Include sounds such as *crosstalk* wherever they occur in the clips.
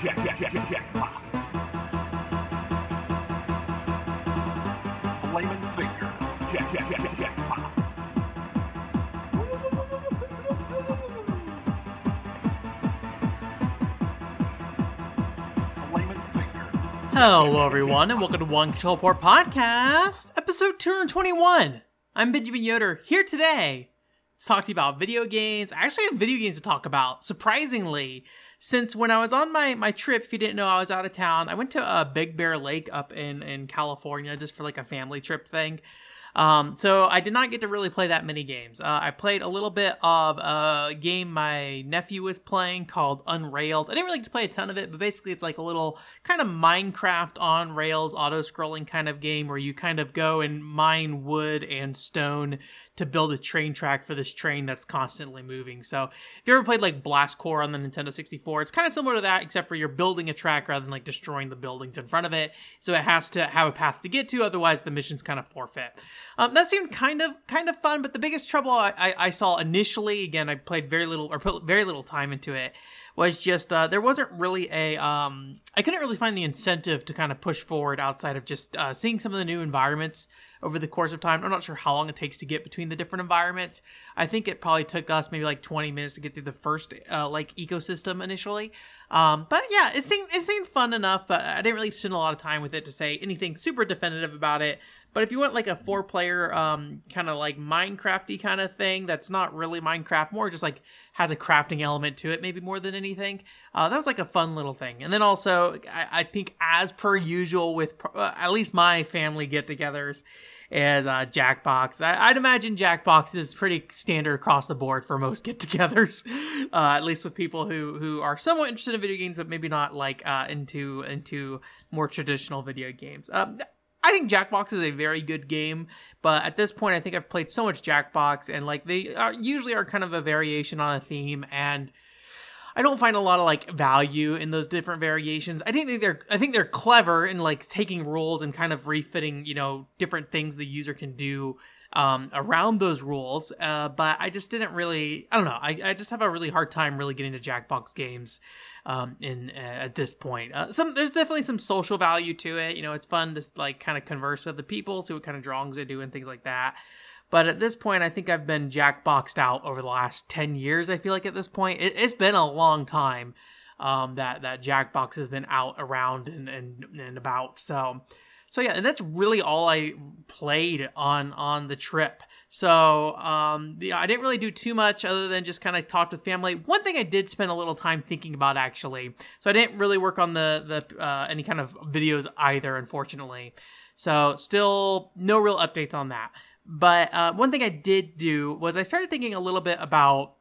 Hello, everyone, and welcome to One Control Port Podcast, episode 221. I'm Benjamin Yoder, here today to talk to you about video games. I actually have video games to talk about, surprisingly, since when I was on my, my trip, if you didn't know, I was out of town. I went to uh, Big Bear Lake up in, in California just for like a family trip thing. Um, so I did not get to really play that many games. Uh, I played a little bit of a game my nephew was playing called Unrailed. I didn't really get to play a ton of it, but basically it's like a little kind of Minecraft on rails auto scrolling kind of game where you kind of go and mine wood and stone to build a train track for this train that's constantly moving. So if you ever played like Blast Corps on the Nintendo 64, it's kind of similar to that, except for you're building a track rather than like destroying the buildings in front of it. So it has to have a path to get to, otherwise the mission's kind of forfeit. Um, that seemed kind of kind of fun, but the biggest trouble I, I, I saw initially, again, I played very little or put very little time into it, was just uh, there wasn't really a um, I couldn't really find the incentive to kind of push forward outside of just uh, seeing some of the new environments over the course of time. I'm not sure how long it takes to get between the different environments. I think it probably took us maybe like 20 minutes to get through the first uh, like ecosystem initially. Um, but yeah, it seemed it seemed fun enough, but I didn't really spend a lot of time with it to say anything super definitive about it. But if you want like a four player um, kind of like Minecrafty kind of thing that's not really Minecraft, more just like has a crafting element to it, maybe more than anything, uh, that was like a fun little thing. And then also, I, I think as per usual with uh, at least my family get togethers, is uh, Jackbox. I, would imagine Jackbox is pretty standard across the board for most *laughs* get-togethers, uh, at least with people who who are somewhat interested in video games, but maybe not like uh, into into more traditional video games. Um, I think Jackbox is a very good game, but at this point, I think I've played so much Jackbox, and like they are usually are kind of a variation on a theme, and I don't find a lot of like value in those different variations. I think they're I think they're clever in like taking rules and kind of refitting you know different things the user can do um, around those rules. Uh, but I just didn't really I don't know I, I just have a really hard time really getting to Jackbox games um, in uh, at this point. Uh, some there's definitely some social value to it. You know, it's fun to like kind of converse with the people, see what kind of drawings they do and things like that. But at this point, I think I've been jackboxed out over the last ten years. I feel like at this point, it, has been a long time um, that that jackbox has been out around and and, and about. So so yeah, and that's really all I played on on the trip. So um, yeah, I didn't really do too much other than just kind of talk with family. One thing I did spend a little time thinking about actually. So I didn't really work on the the uh, any kind of videos either, unfortunately. So still no real updates on that. But uh, one thing I did do was I started thinking a little bit about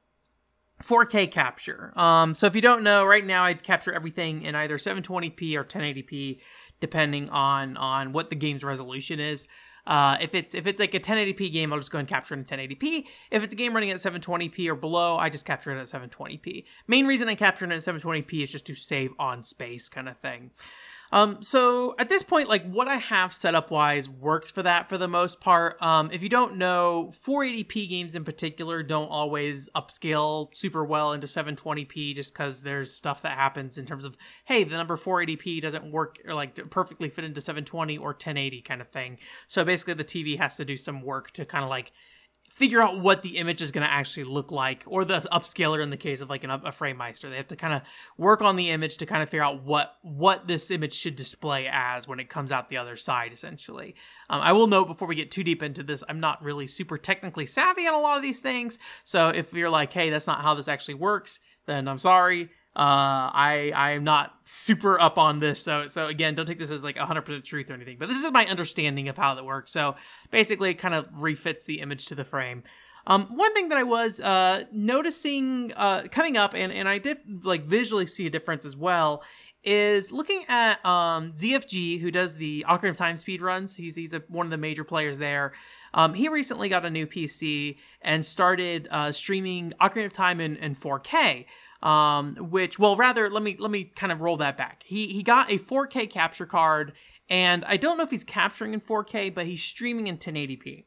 4K capture. Um, so if you don't know, right now I capture everything in either 720p or 1080p depending on on what the game's resolution is. Uh, if it's if it's like a 1080p game, I'll just go and capture it in 1080p. If it's a game running at 720p or below, I just capture it at 720p. Main reason I capture it at 720p is just to save on space, kind of thing. Um, so at this point, like what I have set up wise works for that for the most part. Um, if you don't know, 480p games in particular don't always upscale super well into 720p just because there's stuff that happens in terms of, hey, the number 480p doesn't work or like perfectly fit into 720 or 1080 kind of thing. So basically the TV has to do some work to kind of like figure out what the image is going to actually look like, or the upscaler in the case of like an, a FrameMeister. They have to kind of work on the image to kind of figure out what what this image should display as when it comes out the other side, essentially. Um, I will note before we get too deep into this, I'm not really super technically savvy on a lot of these things. So if you're like, hey, that's not how this actually works, then I'm sorry. Uh, I I am not super up on this, so so again, don't take this as like 100% truth or anything. But this is my understanding of how that works. So basically, it kind of refits the image to the frame. Um, one thing that I was uh, noticing uh, coming up, and, and I did like visually see a difference as well, is looking at um, ZFG, who does the Ocarina of Time speed runs. He's he's a, one of the major players there. Um, he recently got a new PC and started uh, streaming Ocarina of Time in, in 4K um, which well rather let me let me kind of roll that back. He he got a 4K capture card, and I don't know if he's capturing in 4K, but he's streaming in 1080p.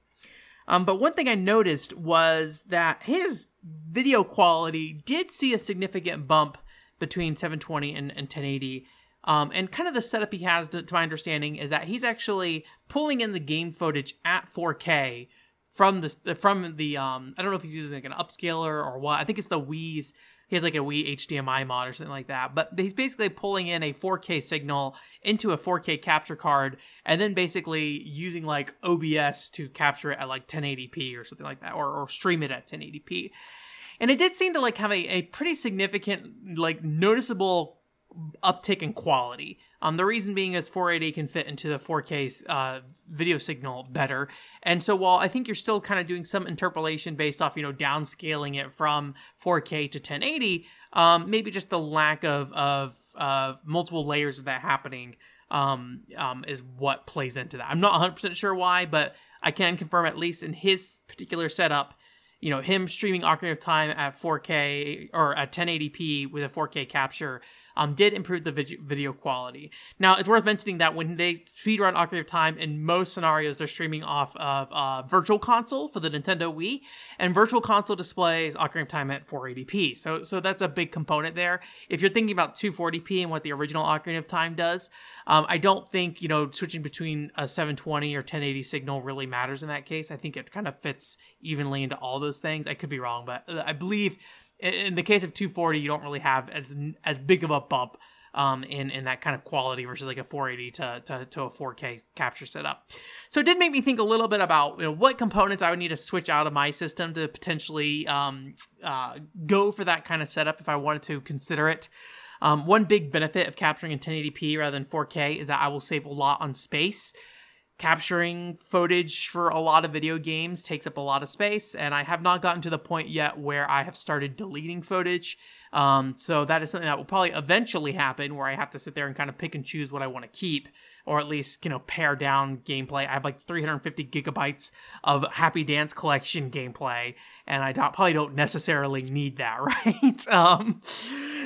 Um, but one thing I noticed was that his video quality did see a significant bump between 720 and, and 1080. Um, and kind of the setup he has, to, to my understanding, is that he's actually pulling in the game footage at 4K from the from the um I don't know if he's using like an upscaler or what. I think it's the Wii's. He has like a Wii HDMI mod or something like that. But he's basically pulling in a 4K signal into a 4K capture card and then basically using like OBS to capture it at like 1080p or something like that, or, or stream it at 1080p. And it did seem to like have a, a pretty significant, like noticeable uptick in quality. Um, the reason being is 480 can fit into the 4K uh, video signal better, and so while I think you're still kind of doing some interpolation based off you know downscaling it from 4K to 1080, um, maybe just the lack of of uh, multiple layers of that happening um, um, is what plays into that. I'm not 100% sure why, but I can confirm at least in his particular setup, you know, him streaming Ocarina of Time at 4K or at 1080p with a 4K capture um, did improve the video quality. Now, it's worth mentioning that when they speedrun Ocarina of Time, in most scenarios, they're streaming off of uh, Virtual Console for the Nintendo Wii, and Virtual Console displays Ocarina of Time at 480p. So, so that's a big component there. If you're thinking about 240p and what the original Ocarina of Time does, um, I don't think you know switching between a 720 or 1080 signal really matters in that case. I think it kind of fits evenly into all those things. I could be wrong, but uh, I believe in the case of 240, you don't really have as as big of a bump um, in in that kind of quality versus like a 480 to, to, to a 4K capture setup. So it did make me think a little bit about you know, what components I would need to switch out of my system to potentially um, uh, go for that kind of setup if I wanted to consider it. Um, one big benefit of capturing in 1080p rather than 4K is that I will save a lot on space capturing footage for a lot of video games takes up a lot of space, and I have not gotten to the point yet where I have started deleting footage. Um, so that is something that will probably eventually happen where I have to sit there and kind of pick and choose what I want to keep, or at least, you know, pare down gameplay. I have like 350 gigabytes of Happy Dance Collection gameplay, and I don't, probably don't necessarily need that, *laughs* right? um,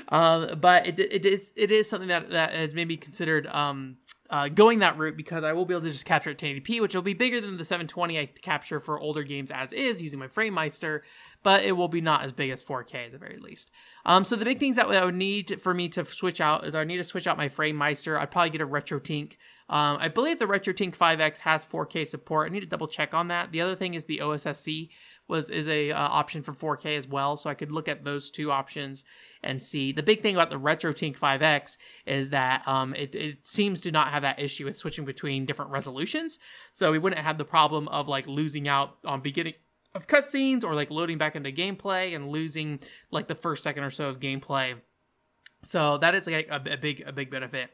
uh, but it, it is it is something that, that has maybe considered um, uh, going that route because I will be able to just capture at 1080p, which will be bigger than the 720 I capture for older games as is using my FrameMeister, but it will be not as big as 4K at the very least. Um, so the big things that I would need for me to switch out is I need to switch out my FrameMeister. I'd probably get a RetroTink. Um, I believe the RetroTink 5X has 4K support. I need to double check on that. The other thing is the OSSC was is a uh, option for 4K as well, so I could look at those two options and see. The big thing about the RetroTink 5X is that um, it, it seems to not have that issue with switching between different resolutions, so we wouldn't have the problem of like losing out on beginning of cutscenes or like loading back into gameplay and losing like the first second or so of gameplay. So that is like a, a big a big benefit.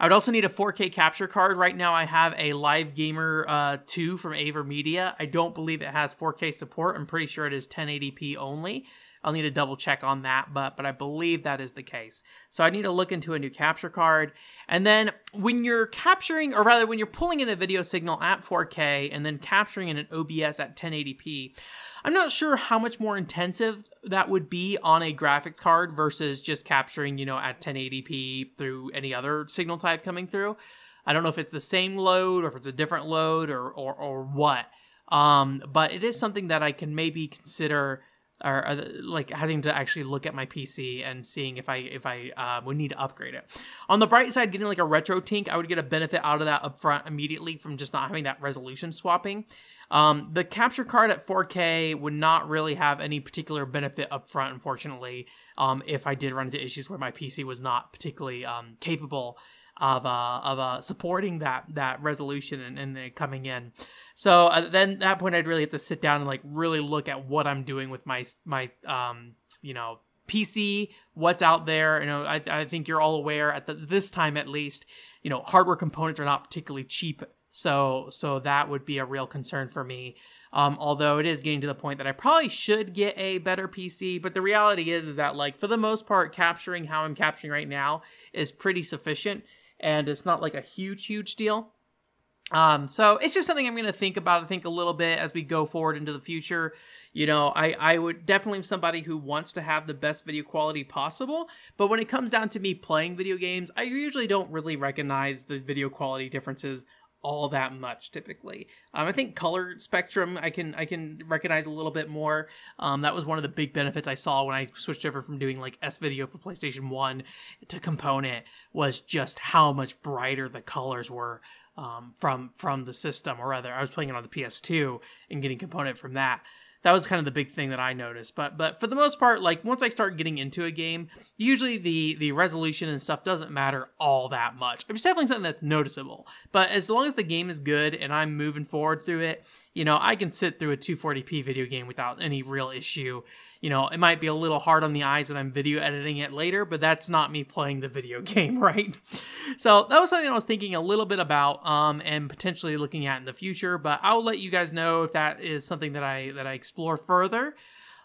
I would also need a 4K capture card. Right now, I have a Live Gamer uh, 2 from AverMedia. I don't believe it has 4K support. I'm pretty sure it is 1080p only. I'll need to double check on that, but but I believe that is the case. So I need to look into a new capture card. And then when you're capturing, or rather when you're pulling in a video signal at 4K and then capturing in an OBS at 1080p, I'm not sure how much more intensive that would be on a graphics card versus just capturing, you know, at 1080p through any other signal type coming through. I don't know if it's the same load or if it's a different load or or, or what. Um, but it is something that I can maybe consider or, or, like having to actually look at my PC and seeing if I if I uh, would need to upgrade it. On the bright side, getting like a RetroTink, I would get a benefit out of that upfront immediately from just not having that resolution swapping. Um, the capture card at 4K would not really have any particular benefit upfront, unfortunately. Um, if I did run into issues where my PC was not particularly um, capable of uh, of uh, supporting that that resolution and, and coming in. So uh, then at that point, I'd really have to sit down and like really look at what I'm doing with my my um you know PC, what's out there. You know, I, I think you're all aware at the, this time at least, you know, hardware components are not particularly cheap. So so that would be a real concern for me. Um, although it is getting to the point that I probably should get a better PC, but the reality is is that like for the most part, capturing how I'm capturing right now is pretty sufficient and it's not like a huge, huge deal. Um, so it's just something I'm going to think about. I think a little bit as we go forward into the future. You know, I, I would definitely somebody who wants to have the best video quality possible. But when it comes down to me playing video games, I usually don't really recognize the video quality differences all that much typically. Um, I think color spectrum I can I can recognize a little bit more. Um, that was one of the big benefits I saw when I switched over from doing like S video for PlayStation One to Component was just how much brighter the colors were um, from from the system, or rather, I was playing it on the PS2 and getting Component from that that was kind of the big thing that I noticed. But but for the most part, like once I start getting into a game, usually the the resolution and stuff doesn't matter all that much. It's definitely something that's noticeable. But as long as the game is good and I'm moving forward through it, you know, I can sit through a 240p video game without any real issue you know, it might be a little hard on the eyes when I'm video editing it later, but that's not me playing the video *laughs* game, right? So that was something I was thinking a little bit about um, and potentially looking at in the future. But I'll let you guys know if that is something that I that I explore further.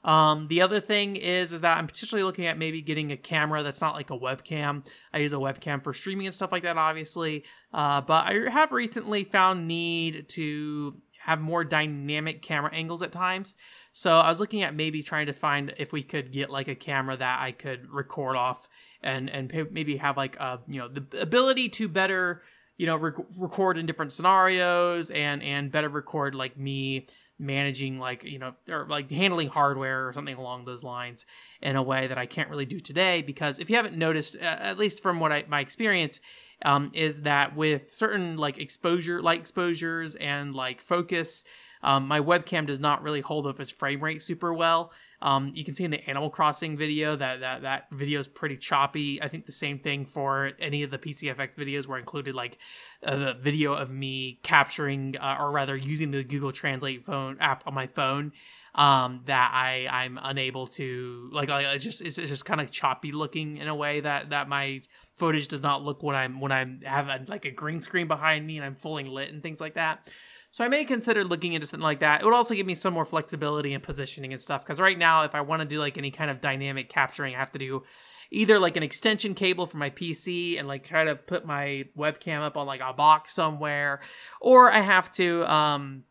Um, the other thing is is that I'm potentially looking at maybe getting a camera that's not like a webcam. I use a webcam for streaming and stuff like that, obviously. Uh, but I have recently found need to have more dynamic camera angles at times. So I was looking at maybe trying to find if we could get like a camera that I could record off and and maybe have like a you know the ability to better you know rec- record in different scenarios and and better record like me managing like you know or like handling hardware or something along those lines in a way that I can't really do today because if you haven't noticed at least from what I my experience um, is that with certain like exposure light exposures and like focus um, my webcam does not really hold up its frame rate super well. Um, you can see in the Animal Crossing video that that that video is pretty choppy. I think the same thing for any of the PCFX videos were included, like uh, the video of me capturing uh, or rather using the Google Translate phone app on my phone. Um, that I I'm unable to like, it's just it's, it's just kind of choppy looking in a way that that my footage does not look when I'm when I have a, like a green screen behind me and I'm fully lit and things like that. So I may consider looking into something like that. It would also give me some more flexibility and positioning and stuff. Because right now, if I want to do like any kind of dynamic capturing, I have to do either like an extension cable for my PC and like try to put my webcam up on like a box somewhere, or I have to um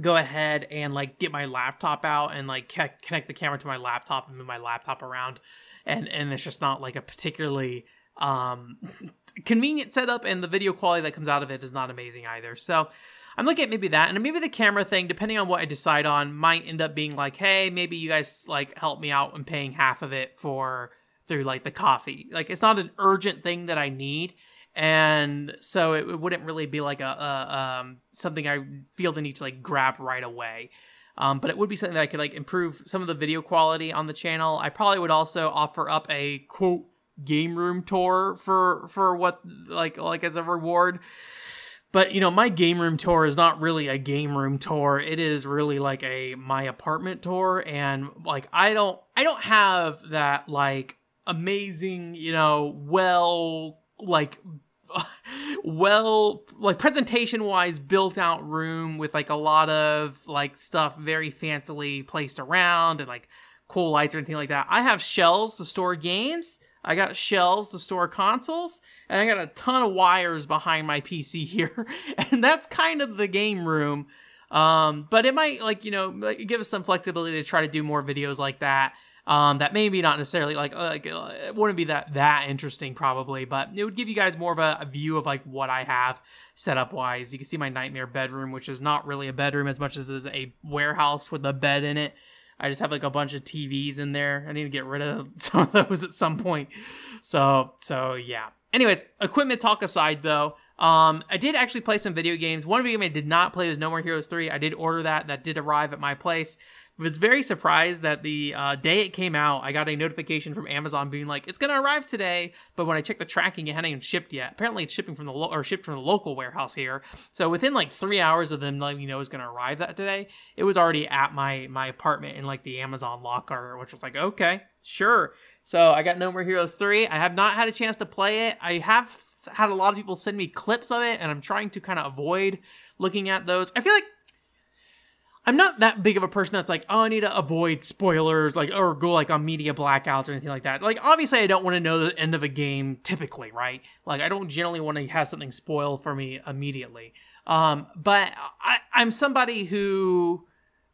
go ahead and like get my laptop out and like connect the camera to my laptop and move my laptop around and and it's just not like a particularly um *laughs* convenient setup and the video quality that comes out of it is not amazing either so I'm looking at maybe that, and maybe the camera thing, depending on what I decide on, might end up being like, hey, maybe you guys like help me out and paying half of it for through like the Ko-fi. Like it's not an urgent thing that I need, and so it, it wouldn't really be like a, a um, something I feel the need to like grab right away. Um, but it would be something that I could like improve some of the video quality on the channel. I probably would also offer up a quote game room tour for for what like like as a reward but you know, my game room tour is not really a game room tour. It is really like a my apartment tour and like I don't I don't have that like amazing, you know, well like *laughs* well like presentation wise built out room with like a lot of like stuff very fancily placed around and like cool lights or anything like that. I have shelves to store games I got shelves to store consoles, and I got a ton of wires behind my PC here, *laughs* and that's kind of the game room. Um, but it might like you know give us some flexibility to try to do more videos like that. Um, that maybe not necessarily like like uh, it wouldn't be that that interesting probably, but it would give you guys more of a, a view of like what I have set up wise. You can see my nightmare bedroom, which is not really a bedroom as much as it is a warehouse with a bed in it. I just have like a bunch of TVs in there. I need to get rid of *laughs* some of those at some point. So so yeah. Anyways, equipment talk aside though, um, I did actually play some video games. One video game I did not play was No More Heroes 3. I did order that. That did arrive at my place was very surprised that the uh, day it came out, I got a notification from Amazon being like, "It's gonna arrive today." But when I checked the tracking, it hadn't even shipped yet. Apparently, it's shipping from the lo- or shipped from the local warehouse here. So within like three hours of them letting me know it was gonna arrive that today, it was already at my my apartment in like the Amazon locker, which was like, okay, sure. So I got No More Heroes 3. I have not had a chance to play it. I have had a lot of people send me clips of it, and I'm trying to kind of avoid looking at those. I feel like I'm not that big of a person that's like, oh, I need to avoid spoilers, like, or go like on media blackouts or anything like that. Like, obviously, I don't want to know the end of a game typically, right? Like, I don't generally want to have something spoil for me immediately. Um, but I, I'm somebody who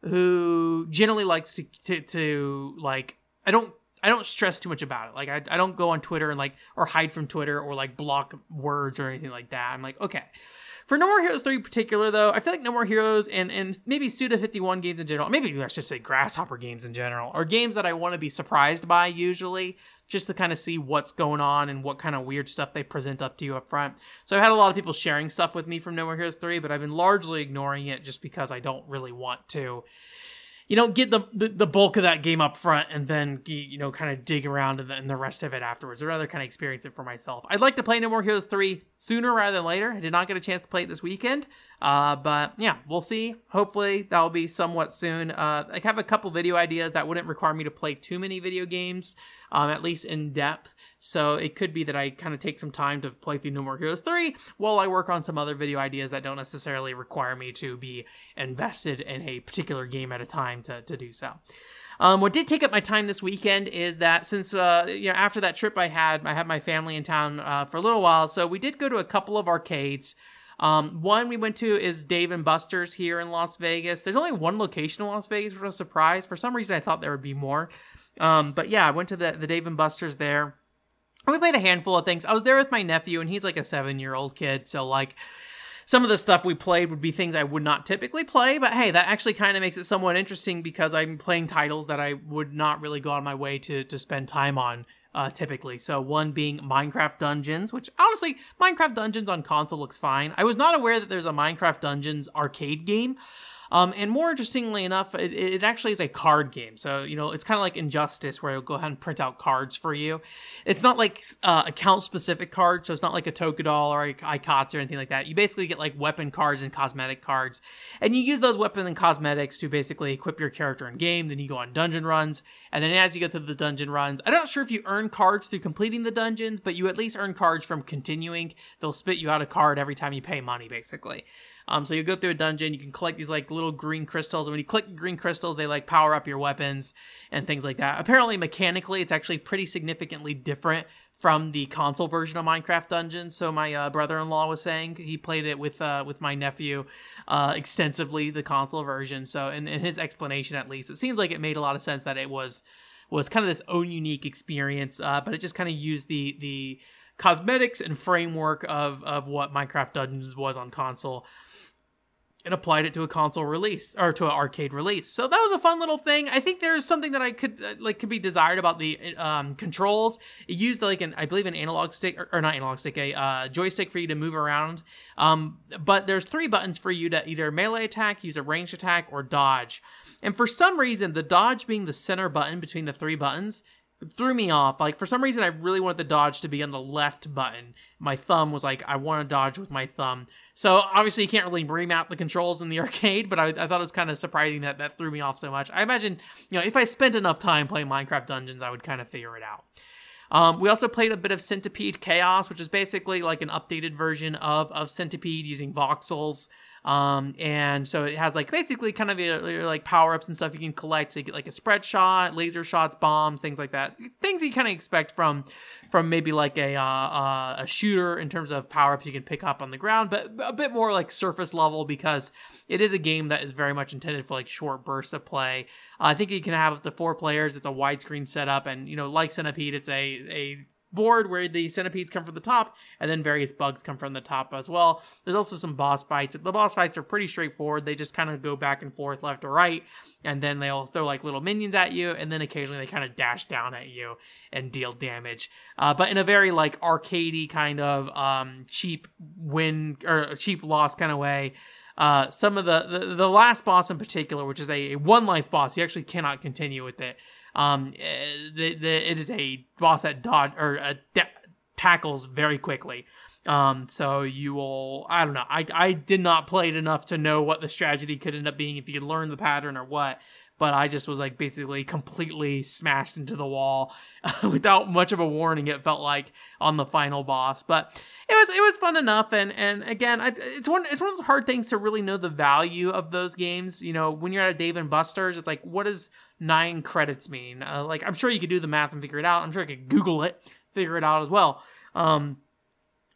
who generally likes to, to, to like, I don't I don't stress too much about it. Like I, I don't go on Twitter and like or hide from Twitter or like block words or anything like that. I'm like, okay, For No More Heroes 3 in particular, though, I feel like No More Heroes and, and maybe Suda 51 games in general, maybe I should say Grasshopper games in general, are games that I want to be surprised by usually, just to kind of see what's going on and what kind of weird stuff they present up to you up front. So I've had a lot of people sharing stuff with me from No More Heroes 3, but I've been largely ignoring it just because I don't really want to you don't get the, the, the bulk of that game up front and then you, know kind of dig around in the, in the rest of it afterwards. I'd rather kind of experience it for myself. I'd like to play No More Heroes three sooner rather than later. I did not get a chance to play it this weekend, uh, but yeah, we'll see. Hopefully that'll be somewhat soon. Uh, I have a couple video ideas that wouldn't require me to play too many video games, um, at least in depth. So it could be that I kind of take some time to play through No More Heroes 3 while I work on some other video ideas that don't necessarily require me to be invested in a particular game at a time to, to do so. Um, what did take up my time this weekend is that since uh, you know after that trip I had, I had my family in town uh, for a little while, so we did go to a couple of arcades. Um, one we went to is Dave and Buster's here in Las Vegas. There's only one location in Las Vegas, which was a surprise. For some reason, I thought there would be more. Um, but yeah, I went to the the Dave and Buster's there we played a handful of things. I was there with my nephew, and he's like a seven year old kid. So, like, some of the stuff we played would be things I would not typically play. But hey, that actually kind of makes it somewhat interesting because I'm playing titles that I would not really go on my way to, to spend time on. Uh, typically. So one being Minecraft Dungeons, which honestly, Minecraft Dungeons on console looks fine. I was not aware that there's a Minecraft Dungeons arcade game. Um, and more interestingly enough, it, it actually is a card game. So, you know, it's kind of like Injustice where it'll go ahead and print out cards for you. It's not like uh, account specific cards. So it's not like a Tokudoll or a Aikatsu or anything like that. You basically get like weapon cards and cosmetic cards. And you use those weapon and cosmetics to basically equip your character in game. Then you go on dungeon runs. And then as you go through the dungeon runs, I'm not sure if you earn cards through completing the dungeons, but you at least earn cards from continuing. They'll spit you out a card every time you pay money, basically. Um, so you go through a dungeon, you can collect these like little green crystals, and when you click green crystals, they like power up your weapons and things like that. Apparently, mechanically, it's actually pretty significantly different from the console version of Minecraft Dungeons. So my uh, brother-in-law was saying he played it with uh, with my nephew uh, extensively, the console version. So in, in his explanation, at least, it seems like it made a lot of sense that it was was kind of this own unique experience, uh, but it just kind of used the the cosmetics and framework of of what Minecraft Dungeons was on console and applied it to a console release or to an arcade release. So that was a fun little thing. I think there's something that I could uh, like could be desired about the um, controls. It used like an I believe an analog stick or, or not analog stick, a uh, joystick for you to move around. Um, but there's three buttons for you to either melee attack, use a ranged attack, or dodge. And for some reason, the dodge being the center button between the three buttons threw me off. Like for some reason, I really wanted the dodge to be on the left button. My thumb was like, I want to dodge with my thumb. So obviously, you can't really remap the controls in the *laughs* arcade, but I, I thought it was kind of surprising that that threw me off so much. I imagine, you know, if I spent enough time playing Minecraft Dungeons, I would kind of figure it out. Um, we also played a bit of Centipede Chaos, which is basically like an updated version of, of Centipede using voxels. Um, and so it has like basically kind of a, like power ups and stuff you can collect. You get like a spread shot, laser shots, bombs, things like that. Things you kind of expect from from maybe like a uh, uh, a shooter in terms of power ups you can pick up on the ground, but a bit more like surface level because it is a game that is very much intended for like short bursts of play. Uh, I think you can have up to four players. It's a widescreen setup, and you know, like Centipede, it's a a board where the centipedes come from the top and then various bugs come from the top as well. There's also some boss fights. The boss fights are pretty straightforward. They just kind of go back and forth left or right and then they'll throw like little minions at you and then occasionally they kind of dash down at you and deal damage. Uh, but in a very like arcadey kind of um, cheap win or cheap loss kind of way. Uh, some of the, the, the last boss in particular, which is a, a one life boss, you actually cannot continue with it. Um, eh, the, the, it is a boss that dodge or uh, tackles very quickly. Um, so you will, I don't know. I, I did not play it enough to know what the strategy could end up being if you learn the pattern or what. But I just was like basically completely smashed into the wall *laughs* without much of a warning. It felt like on the final boss, but it was it was fun enough. And and again, I, it's one it's one of those hard things to really know the value of those games. You know, when you're at a Dave and Buster's, it's like what does nine credits mean? Uh, like, I'm sure you could do the math and figure it out. I'm sure I could Google it, figure it out as well. Um,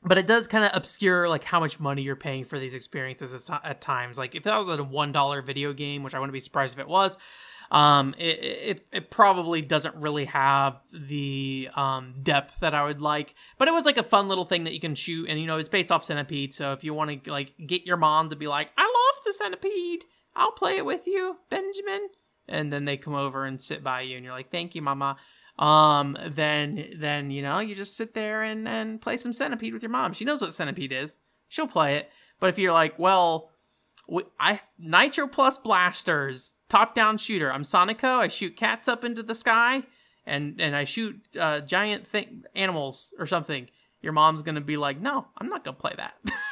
but it does kind of obscure like how much money you're paying for these experiences at, at times. Like if that was a one dollar video game, which I wouldn't be surprised if it was, Um, it, it it probably doesn't really have the um depth that I would like, but it was like a fun little thing that you can shoot, and you know it's based off Centipede. So if you want to like get your mom to be like, I love the Centipede, I'll play it with you, Benjamin, and then they come over and sit by you, and you're like, thank you, Mama um, then then you know you just sit there and and play some Centipede with your mom. She knows what Centipede is. She'll play it. But if you're like, well, I Nitro Plus blasters, top down shooter. I'm Sonico. I shoot cats up into the sky, and and I shoot uh, giant thing animals or something. Your mom's gonna be like, no, I'm not gonna play that. *laughs*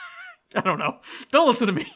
*laughs* I don't know. Don't listen to me.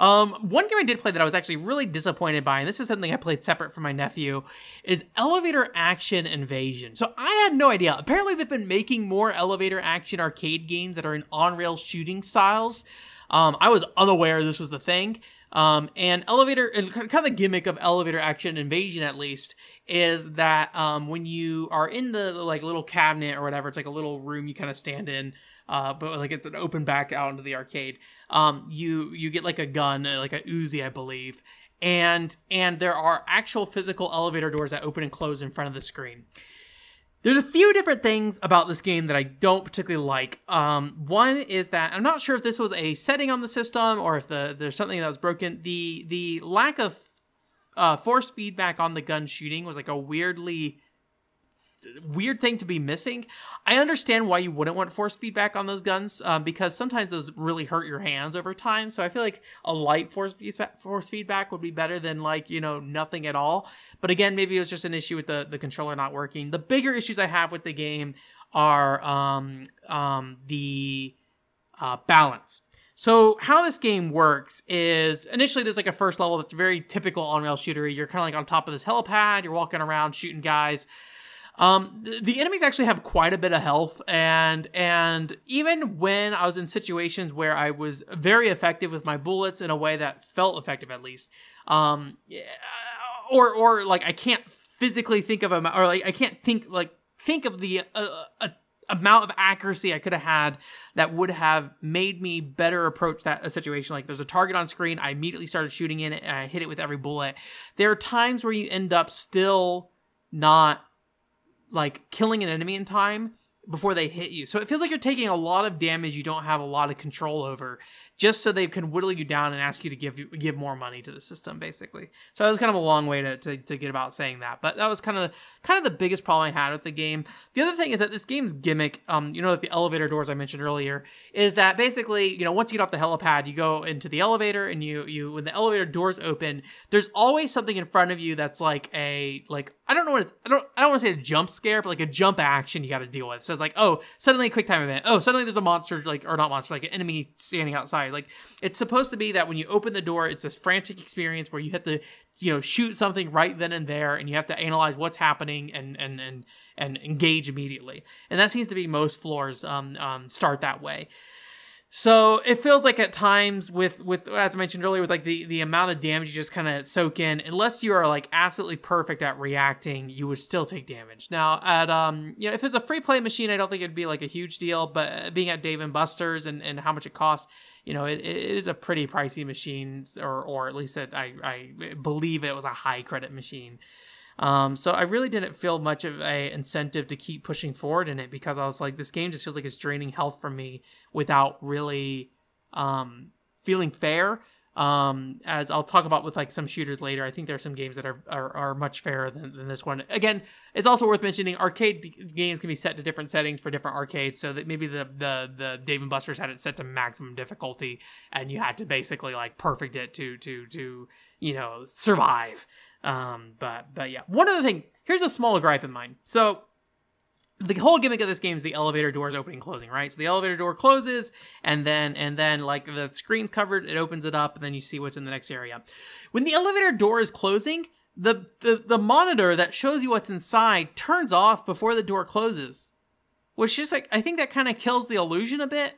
Um, one game I did play that I was actually really disappointed by, and this is something I played separate from my nephew, is Elevator Action Invasion. So I had no idea. Apparently, they've been making more elevator action arcade games that are in on rail shooting styles. Um, I was unaware this was the thing. Um, and elevator, kind of the gimmick of elevator action invasion, at least, is that um, when you are in the like little cabinet or whatever, it's like a little room you kind of stand in uh, but like it's an open back out into the arcade. Um, you you get like a gun, uh, like a Uzi, I believe, and and there are actual physical elevator doors that open and close in front of the screen. There's a few different things about this game that I don't particularly like. Um, one is that I'm not sure if this was a setting on the system or if the there's something that was broken. The the lack of uh, force feedback on the gun shooting was like a weirdly weird thing to be missing. I understand why you wouldn't want force feedback on those guns um, because sometimes those really hurt your hands over time. So I feel like a light force force feedback would be better than like you know nothing at all. But again, maybe it was just an issue with the the controller not working. The bigger issues I have with the game are um, um, the uh, balance. So how this game works is initially there's like a first level that's very typical on rail shooter. You're kind of like on top of this helipad. You're walking around shooting guys. Um, the enemies actually have quite a bit of health, and and even when I was in situations where I was very effective with my bullets in a way that felt effective, at least, um, or or like I can't physically think of a or like I can't think like think of the uh, uh, amount of accuracy I could have had that would have made me better approach that a situation. Like there's a target on screen, I immediately started shooting in it, and I hit it with every bullet. There are times where you end up still not like killing an enemy in time before they hit you. So it feels like you're taking a lot of damage you don't have a lot of control over just so they can whittle you down and ask you to give you give more money to the system basically so that was kind of a long way to, to, to get about saying that but that was kind of kind of the biggest problem i had with the game the other thing is that this game's gimmick um you know like the elevator doors i mentioned earlier is that basically you know once you get off the helipad you go into the elevator and you you when the elevator doors open there's always something in front of you that's like a like i don't know what i don't i don't want to say a jump scare but like a jump action you got to deal with so it's like oh suddenly a quick time event oh suddenly there's a monster like or not monster like an enemy standing outside like it's supposed to be that when you open the door, it's this frantic experience where you have to, you know, shoot something right then and there, and you have to analyze what's happening and and and and engage immediately. And that seems to be most floors um, um, start that way. So it feels like at times with with as I mentioned earlier with like the the amount of damage you just kind of soak in unless you are like absolutely perfect at reacting you would still take damage. Now at um you know if it's a free play machine I don't think it'd be like a huge deal but being at Dave and Buster's and and how much it costs you know it, it is a pretty pricey machine or or at least it, I I believe it was a high credit machine. Um, so I really didn't feel much of a incentive to keep pushing forward in it because I was like, this game just feels like it's draining health from me without really um, feeling fair. Um, as I'll talk about with like some shooters later, I think there are some games that are are, are much fairer than, than, this one. Again, it's also worth mentioning arcade games can be set to different settings for different arcades, so that maybe the the the Dave and Buster's had it set to maximum difficulty, and you had to basically like perfect it to to to you know survive. Um, but but yeah, one other thing. Here's a small gripe of mine. So the whole gimmick of this game is the elevator doors opening closing, right? So the elevator door closes and then and then like the screen's covered, it opens it up, and then you see what's in the next area. When the elevator door is closing, the the, the monitor that shows you what's inside turns off before the door closes. Which just like I think that kind of kills the illusion a bit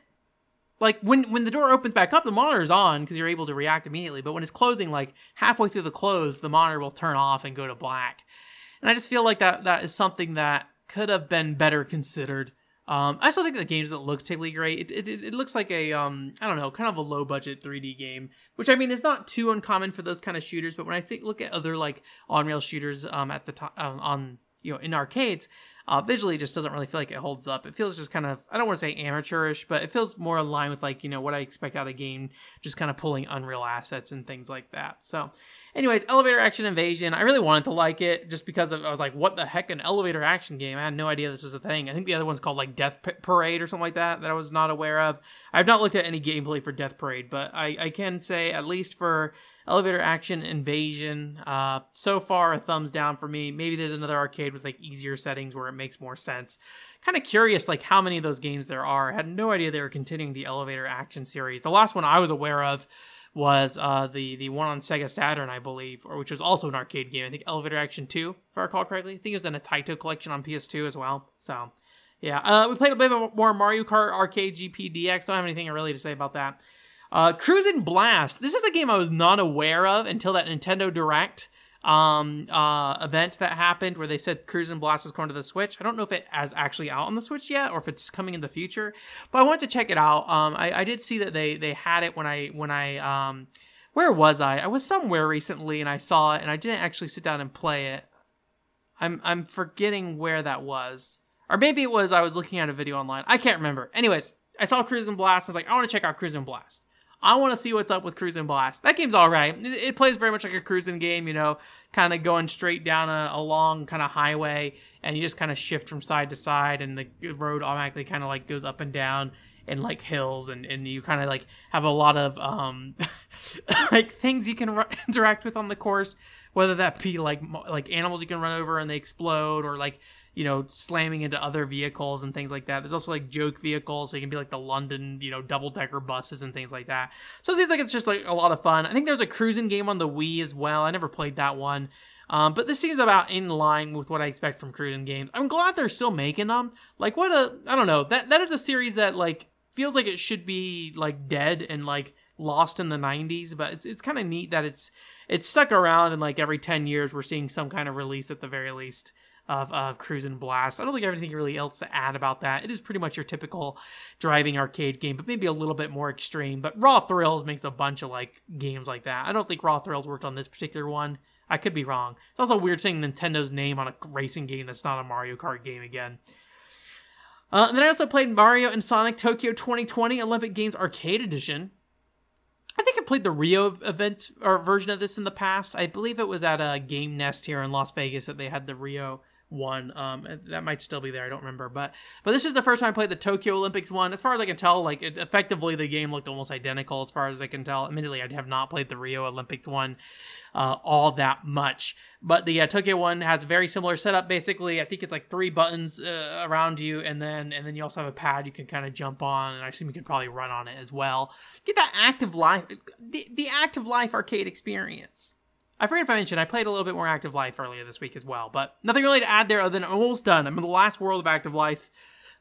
like when when the door opens back up the monitor's on because you're able to react immediately but when it's closing like halfway through the close the monitor will turn off and go to black and i just feel like that that is something that could have been better considered Um, I still think the game doesn't look particularly great. It, it, it looks like a um, I don't know, kind of a low budget 3D game, which I mean is not too uncommon for those kind of shooters. But when I think look at other like on rail shooters um, at the top um, on you know in arcades, uh, visually, it just doesn't really feel like it holds up. It feels just kind of, I don't want to say amateurish, but it feels more line with like, you know, what I expect out of a game, just kind of pulling Unreal assets and things like that. So, anyways, Elevator Action Invasion, I really wanted to like it just because of, I was like, what the heck, an elevator action game? I had no idea this was a thing. I think the other one's called like Death Parade or something like that that I was not aware of. I've not looked at any gameplay for Death Parade, but I, I can say, at least for elevator action invasion uh so far a thumbs down for me maybe there's another arcade with like easier settings where it makes more sense. Kind of curious like how many of those games there are. I had no idea they were continuing the elevator action series. The last one i was aware of was uh the the one on sega saturn i believe or which was also an arcade game. I think elevator action 2 if i recall correctly. I think it was in a taito collection on ps2 as well. So yeah. Uh we played a bit more mario kart arcade gp dx don't have anything really to say about that. Uh, Blast. This is a game I was not aware of until that Nintendo Direct um, uh, event that happened where they said Cruis'n Blast was going to the Switch. I don't know if it is actually out on the Switch yet or if it's coming in the future, but I wanted to check it out. Um, I, I did see that they they had it when I when I um, where was I? I was somewhere recently and I saw it and I didn't actually sit down and play it. I'm I'm forgetting where that was. Or maybe it was I was looking at a video online. I can't remember. Anyways, I saw Cruis'n Blast. I was like, I want to check out Cruis'n Blast. I want to see what's up with Cruis'n Blast. That game's all right. It, it plays very much like a cruising game, you know, kind of going straight down a, a long kind of highway, and you just kind of shift from side to side, and the road automatically kind of like goes up and down and like hills, and, and you kind of like have a lot of um *laughs* like things you can *laughs* interact with on the course, whether that be like like animals you can run over and they explode, or like you know, slamming into other vehicles and things like that. There's also like joke vehicles, so you can be like the London, you know, double decker buses and things like that. So it seems like it's just like a lot of fun. I think there's a cruising game on the Wii as well. I never played that one. Um, but this seems about in line with what I expect from cruising games. I'm glad they're still making them. Like what a I don't know. That that is a series that like feels like it should be like dead and like lost in the 90s, but it's it's kind of neat that it's it's stuck around and like every 10 years we're seeing some kind of release at the very least of, of Cruis'n Blast. I don't think I have anything really else to add about that. It is pretty much your typical driving arcade game, but maybe a little bit more extreme. But Raw Thrills makes a bunch of like games like that. I don't think Raw Thrills worked on this particular one. I could be wrong. It's also weird saying Nintendo's name on a racing game that's not a Mario Kart game again. Uh, and then I also played Mario and Sonic Tokyo 2020 Olympic Games Arcade Edition. I think I played the Rio event or version of this in the past. I believe it was at a Game Nest here in Las Vegas that they had the Rio one. Um, that might still be there. I don't remember, but but this is the first time I played the Tokyo Olympics one. As far as I can tell, like it, effectively the game looked almost identical. As far as I can tell, admittedly, I have not played the Rio Olympics one uh, all that much, but the uh, Tokyo one has a very similar setup. Basically, I think it's like three buttons uh, around you, and then and then you also have a pad you can kind of jump on, and I assume you can probably run on it as well. Get that active life, the, the active life arcade experience. I forget if I mentioned I played a little bit more Active Life earlier this week as well, but nothing really to add there other than I'm almost done. I'm in the last world of Active Life,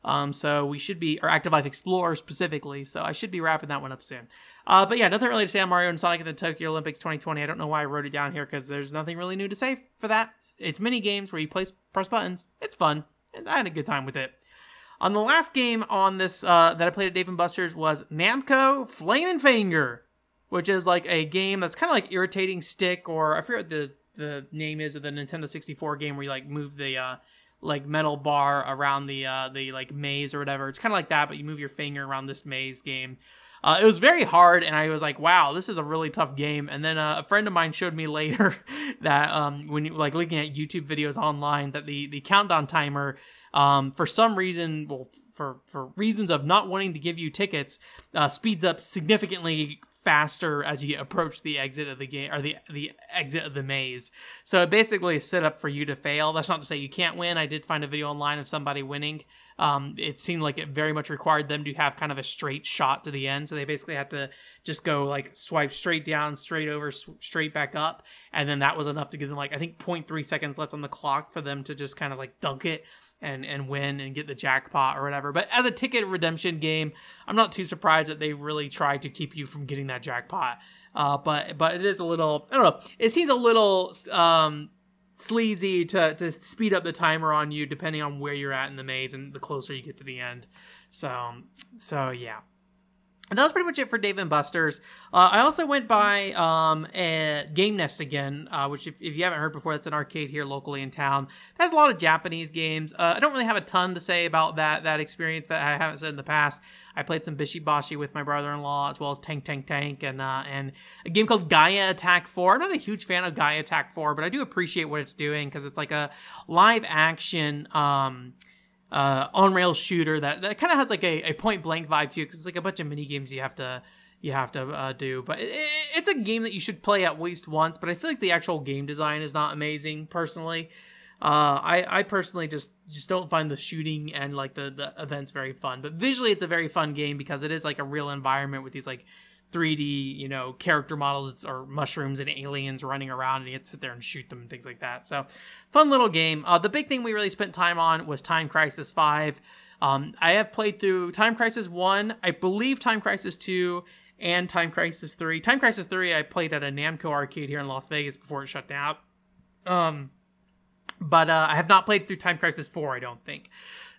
um, so we should be, or Active Life Explorer specifically, so I should be wrapping that one up soon. Uh, but yeah, nothing really to say on Mario and Sonic at the Tokyo Olympics 2020. I don't know why I wrote it down here because there's nothing really new to say for that. It's mini games where you place press buttons. It's fun, and I had a good time with it. On the last game on this uh, that I played at Dave and Buster's was Namco Flame and Finger which is like a game that's kind of like irritating stick or I forget the the name is of the Nintendo 64 game where you like move the uh like metal bar around the uh the like maze or whatever. It's kind of like that, but you move your finger around this maze game. Uh, it was very hard, and I was like, "Wow, this is a really tough game." And then uh, a friend of mine showed me later *laughs* that um, when you like looking at YouTube videos online, that the the countdown timer, um, for some reason, well, for for reasons of not wanting to give you tickets, uh, speeds up significantly faster as you approach the exit of the game or the the exit of the maze. So it basically is set up for you to fail. That's not to say you can't win. I did find a video online of somebody winning. Um, it seemed like it very much required them to have kind of a straight shot to the end. So they basically had to just go like swipe straight down, straight over, sw- straight back up, and then that was enough to give them like I think 0.3 seconds left on the clock for them to just kind of like dunk it and and win and get the jackpot or whatever. But as a ticket redemption game, I'm not too surprised that they really tried to keep you from getting that jackpot. Uh, but but it is a little I don't know. It seems a little um, sleazy to to speed up the timer on you depending on where you're at in the maze and the closer you get to the end. So so yeah. And that was pretty much it for Dave and Buster's. Uh, I also went by um, Game Nest again, uh, which, if, if, you haven't heard before, that's an arcade here locally in town. It has a lot of Japanese games. Uh, I don't really have a ton to say about that that experience that I haven't said in the past. I played some Bishi Bashi with my brother-in-law, as well as Tank Tank Tank, and uh, and a game called Gaia Attack 4. I'm not a huge fan of Gaia Attack 4, but I do appreciate what it's doing because it's like a live action. Um, uh, on rail shooter that, that kind of has like a, a point blank vibe to it because it's like a bunch of mini games you have to you have to uh, do. But it, it, it's a game that you should play at least once. But I feel like the actual game design is not amazing personally. Uh, I I personally just just don't find the shooting and like the the events very fun. But visually, it's a very fun game because it is like a real environment with these like 3D, you know, character models or mushrooms and aliens running around, and you have to sit there and shoot them and things like that. So, fun little game. Uh, the big thing we really spent time on was Time Crisis 5. Um, I have played through Time Crisis 1, I believe Time Crisis 2, and Time Crisis 3. Time Crisis 3 I played at a Namco arcade here in Las Vegas before it shut down. Um, but uh, I have not played through Time Crisis 4, I don't think.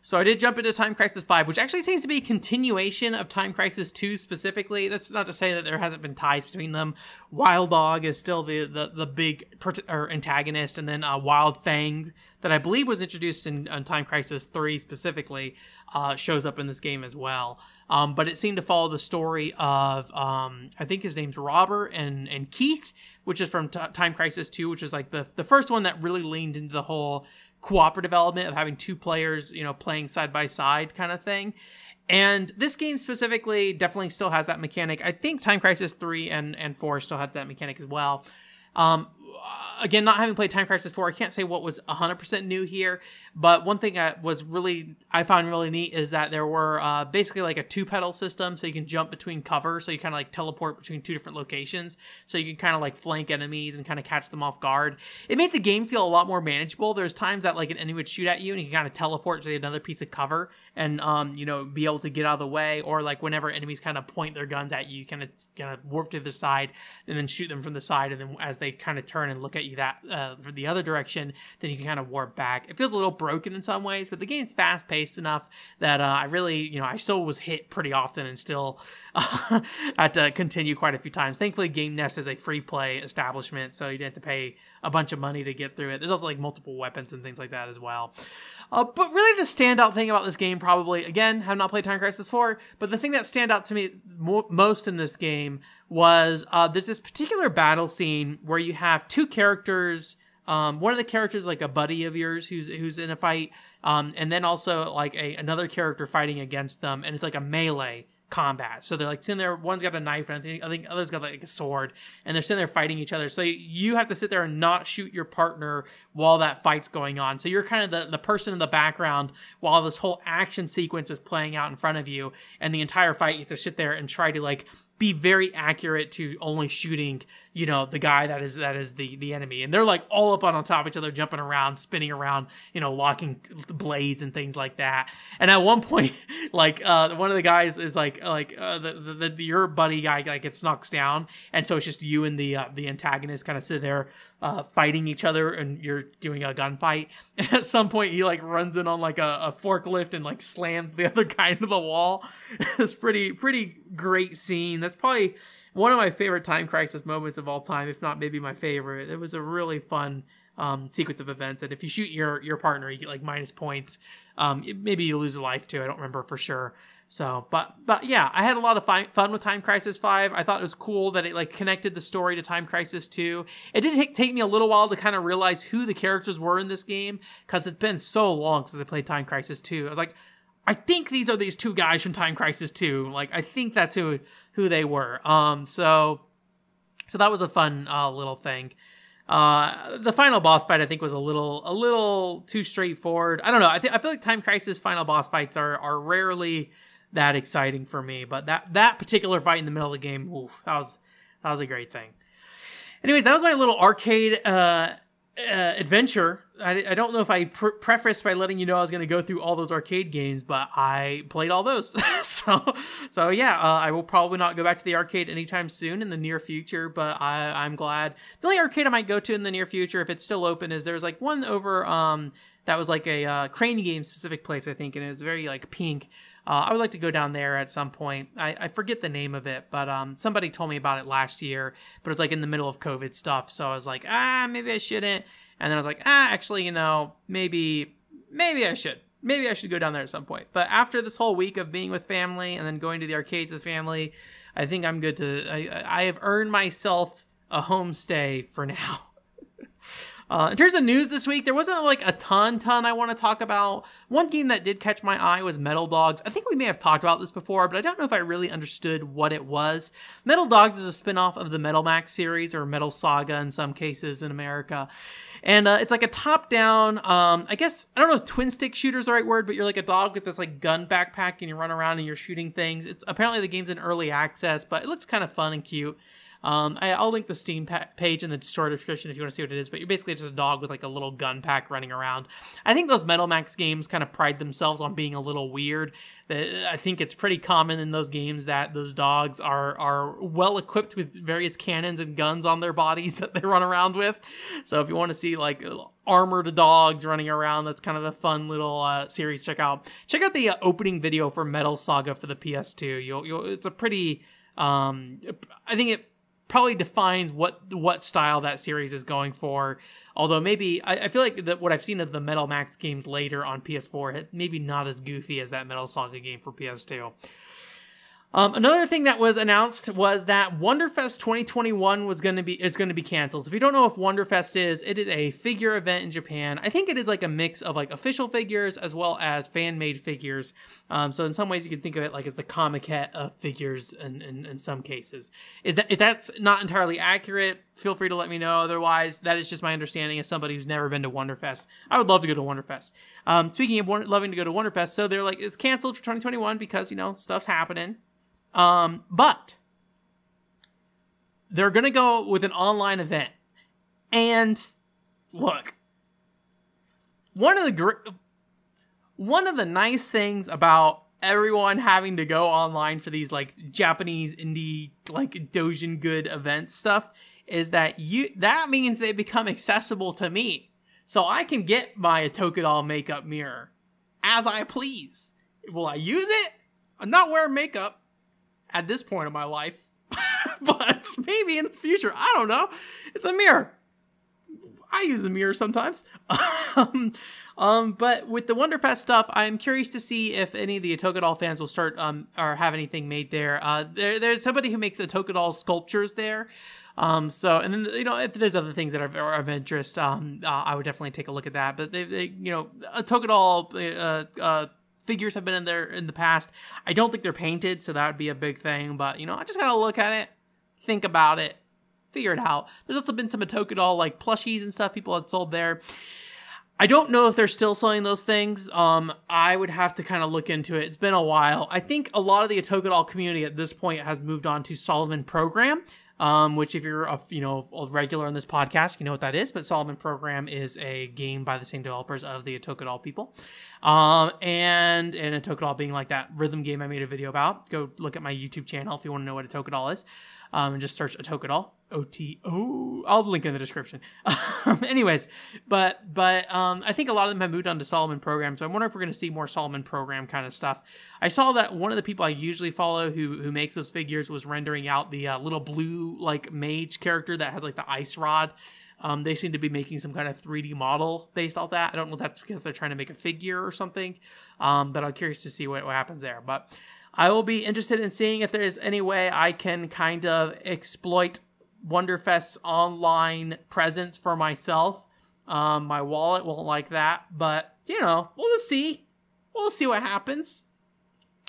So I did jump into Time Crisis 5, which actually seems to be a continuation of Time Crisis 2 specifically. That's not to say that there hasn't been ties between them. Wild Dog is still the the, the big or antagonist, and then uh, Wild Fang, that I believe was introduced in, in Time Crisis 3 specifically, uh, shows up in this game as well. Um, but it seemed to follow the story of, um, I think his name's Robert and, and Keith, which is from T- Time Crisis 2, which is like the, the first one that really leaned into the whole cooperative element of having two players, you know, playing side by side kind of thing. And this game specifically definitely still has that mechanic. I think Time Crisis 3 and, and 4 still have that mechanic as well. Um, again, not having played Time Crisis 4, I can't say what was 100% new here, but one thing that was really, I found really neat is that there were uh, basically like a two pedal system, so you can jump between cover, so you kind of like teleport between two different locations, so you can kind of like flank enemies and kind of catch them off guard. It made the game feel a lot more manageable. There's times that like an enemy would shoot at you and you can kind of teleport to another piece of cover and, um, you know, be able to get out of the way, or like whenever enemies kind of point their guns at you, you kind of kind of warp to the side and then shoot them from the side, and then as they kind of turn and look at you that uh, for the other direction, then you can kind of warp back. It feels a little broken in some ways, but the game's fast paced enough that uh, I really, you know, I still was hit pretty often and still *laughs* had to continue quite a few times. Thankfully, Game Nest is a free play establishment, so you didn't have to pay a bunch of money to get through it. There's also like multiple weapons and things like that as well. Uh, but really, the standout thing about this game, probably, again, have not played Time Crisis 4, but the thing that stand out to me mo- most in this game was uh, there's this particular battle scene where you have two characters. Um, one of the characters like a buddy of yours who's who's in a fight, um, and then also like a another character fighting against them, and it's like a melee combat. So they're like sitting there. One's got a knife, and I think I think others got like a sword, and they're sitting there fighting each other. So you have to sit there and not shoot your partner while that fight's going on. So you're kind of the the person in the background while this whole action sequence is playing out in front of you, and the entire fight you have to sit there and try to like be very accurate to only shooting, you know, the guy that is that is the the enemy. And they're like all up on, on top of each other, jumping around, spinning around, you know, locking blades and things like that. And at one *laughs* point, like uh, one of the guys is like like uh, the, the, the your buddy guy like gets knocks down, and so it's just you and the uh, the antagonist kind of sit there uh, fighting each other, and you're doing a gunfight. *laughs* And at some point, he like runs in on like a, a forklift and like slams the *laughs* other guy into the wall. it's pretty pretty great scene. That's probably one of my favorite time crisis moments of all time, if not maybe my favorite. It was a really fun um, sequence of events, and if you shoot your your partner, you get like minus points. Um, maybe you lose a life too. I don't remember for sure. So, but but yeah, I had a lot of fi- fun with Time Crisis Five. I thought it was cool that it like connected the story to Time Crisis Two. It did take, take me a little while to kind of realize who the characters were in this game because it's been so long since I played Time Crisis Two. I was like, I think these are these two guys from Time Crisis 2. Like I think that's who who they were. Um so so that was a fun uh, little thing. Uh, the final boss fight I think was a little a little too straightforward. I don't know. I think I feel like Time Crisis final boss fights are are rarely that exciting for me, but that that particular fight in the middle of the game, oof, that was that was a great thing. Anyways, that was my little arcade uh uh, adventure. I, I don't know if I pre- prefaced by letting you know I was going to go through all those arcade games, but I played all those. *laughs* so, so yeah, uh, I will probably not go back to the arcade anytime soon in the near future. But I, I'm glad the only arcade I might go to in the near future, if it's still open, is there's like one over um that was like a uh, crane game specific place I think, and it was very like pink. Uh, I would like to go down there at some point. I, I forget the name of it, but um, somebody told me about it last year. But it was like in the middle of COVID stuff, so I was like, ah, maybe I shouldn't. And then I was like, ah, actually, you know, maybe, maybe I should. Maybe I should go down there at some point. But after this whole week of being with family and then going to the arcades with family, I think I'm good to. I, I have earned myself a homestay for *laughs* now. Uh, in terms of news this week, there wasn't like a ton, ton I want to talk about. One game that did catch my eye was Metal Dogs. I think we may have talked about this before, but I don't know if I really understood what it was. Metal Dogs is a spin-off of the Metal Max series or Metal Saga in some cases in America. And uh, it's like a top-down, um, I guess, I don't know if twin stick shooter is the right word, but you're like a dog with this like gun backpack and you run around and you're shooting things. It's apparently the game's in early access, but it looks kind of fun and cute. Um, I, will link the Steam pa- page in the store description if you want to see what it is. But you're basically just a dog with like a little gun pack running around. I think those Metal Max games kind of pride themselves on being a little weird. I think it's pretty common in those games that those dogs are are well equipped with various cannons and guns on their bodies *laughs* that they run around with. So if you want to see like armored dogs running around, that's kind of a fun little uh, series. Check out check out the uh, opening video for Metal Saga for the PS2. You'll, you'll it's a pretty um, I think it probably defines what what style that series is going for. Although maybe I, I feel like that what I've seen of the Metal Max games later on PS4, maybe not as goofy as that Metal Saga game for PS2. Um, another thing that was announced was that Wonderfest 2021 was going to be is going to be canceled. If you don't know what Wonderfest is, it is a figure event in Japan. I think it is like a mix of like official figures as well as fan made figures. Um, so in some ways, you can think of it like as the Comiket of figures. In, in, in some cases, is that if that's not entirely accurate, feel free to let me know. Otherwise, that is just my understanding as somebody who's never been to Wonderfest. I would love to go to Wonderfest. Um, speaking of loving to go to Wonderfest, so they're like it's canceled for 2021 because you know stuff's happening. Um, but they're going to go with an online event. And look, one of the gr- one of the nice things about everyone having to go online for these like Japanese indie like Dojin good event stuff is that you that means they become accessible to me. So I can get my Tokidol makeup mirror as I please. Will I use it? I'm not wearing makeup at this point in my life, *laughs* but maybe in the future. I don't know. It's a mirror. I use a mirror sometimes. *laughs* um, um, but with the Wonderfest stuff, I'm curious to see if any of the Tokidol fans will start um, or have anything made there. Uh, there there's somebody who makes a sculptures there. Um, so, and then you know, if there's other things that are, are of interest, um, uh, I would definitely take a look at that. But they, they you know, a uh, uh, figures have been in there in the past. I don't think they're painted, so that would be a big thing. But you know, I just gotta look at it, think about it, figure it out. There's also been some Doll like plushies and stuff people had sold there. I don't know if they're still selling those things. Um, I would have to kind of look into it. It's been a while. I think a lot of the Doll community at this point has moved on to Solomon Program, um, which if you're a you know a regular on this podcast, you know what that is. But Solomon Program is a game by the same developers of the Doll people, um, and and Doll being like that rhythm game I made a video about. Go look at my YouTube channel if you want to know what a Doll is um, and just search Doll. O T O. I'll link in the description. *laughs* Um, anyways, but but um, I think a lot of them have moved on to Solomon program, so I'm wondering if we're going to see more Solomon program kind of stuff. I saw that one of the people I usually follow who who makes those figures was rendering out the uh, little blue like mage character that has like the ice rod. Um, they seem to be making some kind of 3D model based off that. I don't know if that's because they're trying to make a figure or something, um, but I'm curious to see what, what happens there. But I will be interested in seeing if there's any way I can kind of exploit Wonderfest's online presence for myself. Um, my wallet won't like that, but you know, we'll just see. We'll see what happens.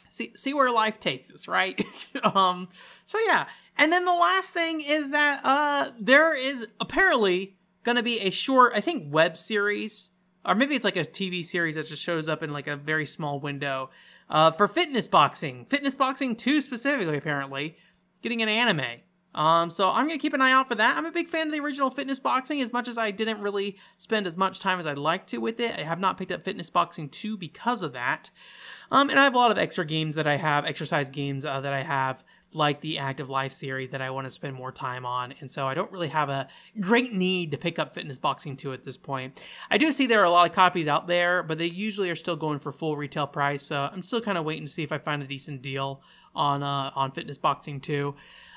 See see where life takes us, right? *laughs* um, so yeah. And then the last thing is that uh there is apparently gonna be a short, I think, web series. Or maybe it's like a TV series that just shows up in like a very small window uh, for fitness boxing. Fitness boxing 2 specifically, apparently, getting an anime. Um, so I'm gonna keep an eye out for that. I'm a big fan of the original Fitness Boxing, as much as I didn't really spend as much time as I'd like to with it. I have not picked up Fitness Boxing 2 because of that. Um, and I have a lot of extra games that I have, exercise games uh, that I have, like the Active Life series that I want to spend more time on. And so I don't really have a great need to pick up Fitness Boxing 2 at this point. I do see there are a lot of copies out there, but they usually are still going for full retail price. So I'm still kind of waiting to see if I find a decent deal on uh, on Fitness Boxing 2.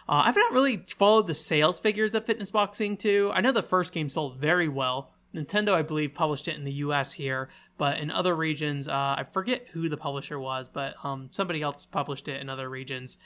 Uh, I've not really followed the sales figures of Fitness Boxing 2. I know the first game sold very well. Nintendo, I believe, published it in the US here, but in other regions, uh, I forget who the publisher was, but um, somebody else published it in other regions.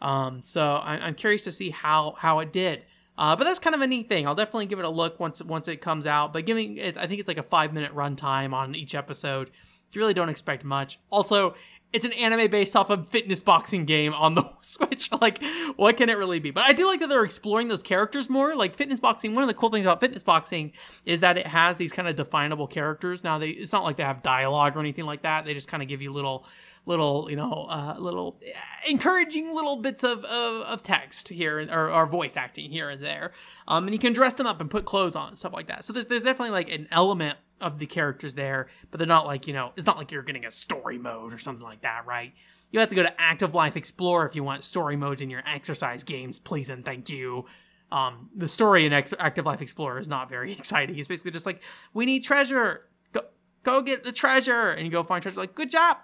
Um, so I- I'm curious to see how how it did. Uh, but that's kind of a neat thing. I'll definitely give it a look once once it comes out. But giving it, I think it's like a five minute runtime on each episode. You really don't expect much. Also, it's an anime based off a fitness boxing game on the *laughs* Switch. Like, what can it really be? But I do like that they're exploring those characters more. Like fitness boxing, one of the cool things about fitness boxing is that it has these kind of definable characters. Now they it's not like they have dialogue or anything like that. They just kind of give you little little, you know, uh, little uh, encouraging little bits of, of, of text here or, or voice acting here and there. Um, and you can dress them up and put clothes on and stuff like that. So there's there's definitely like an element of the characters there, but they're not like, you know, it's not like you're getting a story mode or something like that, right? You have to go to Active Life Explorer if you want story modes in your exercise games, please and thank you. Um, the story in Active Life Explorer is not very *laughs* exciting. It's basically just like, we need treasure. Go, go get the treasure. And you go find treasure. Like, good job.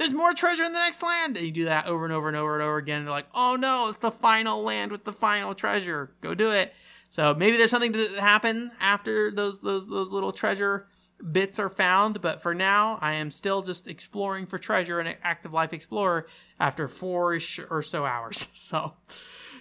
There's more treasure in the next land. And you do that over and over and over and over again. And they're like, oh no, it's the final land with the final treasure. Go do it. So maybe there's something to happen after those those those little treasure bits are found, but for now, I am still just exploring for treasure in Active Life Explorer after four-ish or so hours. *laughs* So,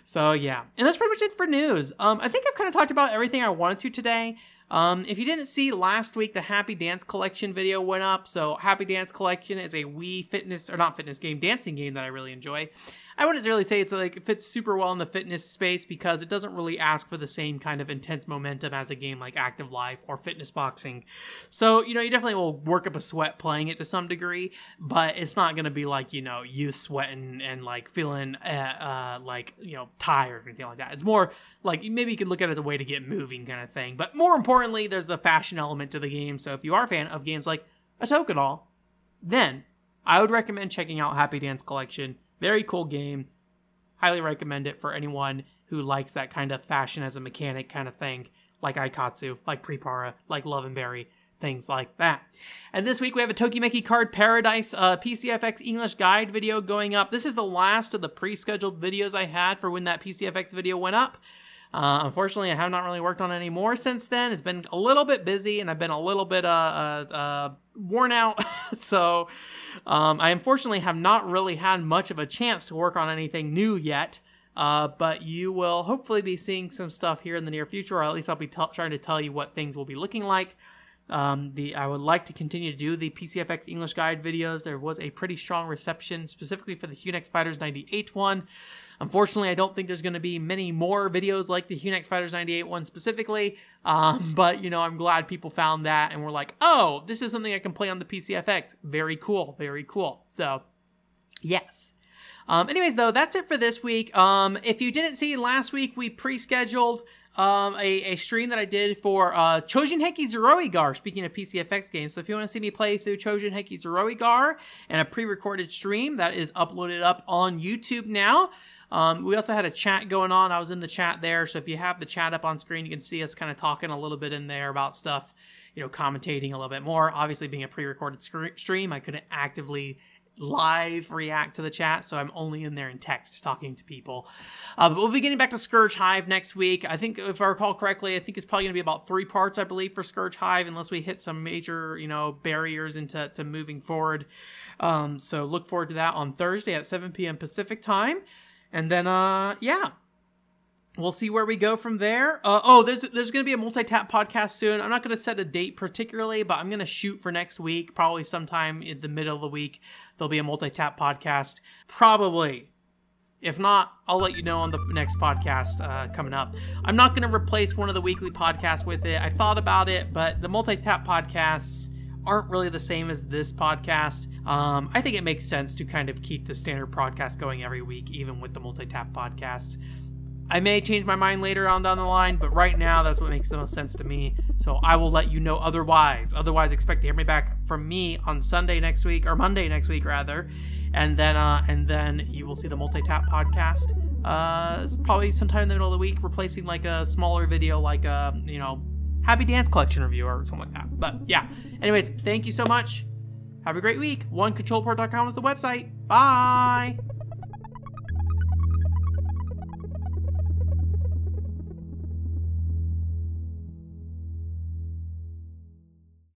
so yeah, and that's pretty much it for news. Um, I think I've kind of talked about everything I wanted to today. Um, if you didn't see last week, the Happy Dance Collection video went up. So Happy Dance Collection is a Wii fitness or not fitness game, dancing game that I really enjoy. I wouldn't really say it's like it fits super well in the fitness space because it doesn't really ask for the same kind of intense momentum as a game like Active Life or Fitness Boxing. So, you know, you definitely will work up a sweat playing it to some degree, but it's not going to be like, you know, you sweating and like feeling uh, uh, like, you know, tired or anything like that. It's more like maybe you could look at it as a way to get moving kind of thing. But more importantly, there's the fashion element to the game. So if you are a fan of games like a Tokidol, then I would recommend checking out Happy Dance Collection. Very cool game. Highly recommend it for anyone who likes that kind of fashion as a mechanic kind of thing, like Aikatsu, like PriPara, like Love and Berry, things like that. And this week we have a Tokimeki Card Paradise uh, PCFX English guide video going up. This is the last of the pre-scheduled videos I had for when that PCFX video went up. Uh, unfortunately, I have not really worked on any more since then. It's been a little bit busy, and I've been a little bit uh, uh, uh worn out. *laughs* so, um, I unfortunately have not really had much of a chance to work on anything new yet. Uh, but you will hopefully be seeing some stuff here in the near future, or at least I'll be t- trying to tell you what things will be looking like. Um, the I would like to continue to do the PCFX English Guide videos. There was a pretty strong reception, specifically for the Hunex Fighters 98 one. Unfortunately, I don't think there's going to be many more videos like the Hunex Fighters 98 one specifically. Um, *laughs* but, you know, I'm glad people found that and were like, oh, this is something I can play on the PCFX. Very cool. Very cool. So, yes. Um, anyways, though, that's it for this week. Um, if you didn't see last week, we pre-scheduled um, a, a stream that I did for uh, Chojin Heiki Zeroi Gar, speaking of PCFX games. So if you want to see me play through Chojin Heiki Zeroi Gar and a pre-recorded stream, that is uploaded up on YouTube now. Um, we also had a chat going on. I was in the chat there. So if you have the chat up on screen, you can see us kind of talking a little bit in there about stuff, you know, commentating a little bit more. Obviously, being a pre recorded stream, I couldn't actively live react to the chat, so I'm only in there in text talking to people. Uh, but we'll be getting back to Scurge Hive next week. I think, if I recall correctly, I think it's probably going to be about three parts, I believe, for Scurge Hive, unless we hit some major, you know, barriers into to moving forward. Um, so look forward to that on Thursday at 7 p.m. Pacific time. And then, uh, yeah, we'll see where we go from there. Uh, oh, there's there's going to be a multi tap podcast soon. I'm not going to set a date particularly, but I'm going to shoot for next week, probably sometime in the middle of the week. There'll be a multi tap podcast, probably. If not, I'll let you know on the next podcast uh, coming up. I'm not going to replace one of the weekly podcasts with it. I thought about it, but the multi tap podcasts aren't really the same as this podcast. Um, I think it makes sense to kind of keep the standard podcast going every week, even with the multi tap podcasts. I may change my mind later on down the line, but right now that's what makes the most sense to me. So I will let you know otherwise. Otherwise, expect to hear me back from me on Sunday next week or Monday next week rather, and then uh, and then you will see the multi tap podcast. Uh, it's probably sometime in the middle of the week, replacing like a smaller video, like a you know Happy Dance Collection review or something like that. But yeah. Anyways, thank you so much. Have a great week. OneControlPort.com is the website. Bye.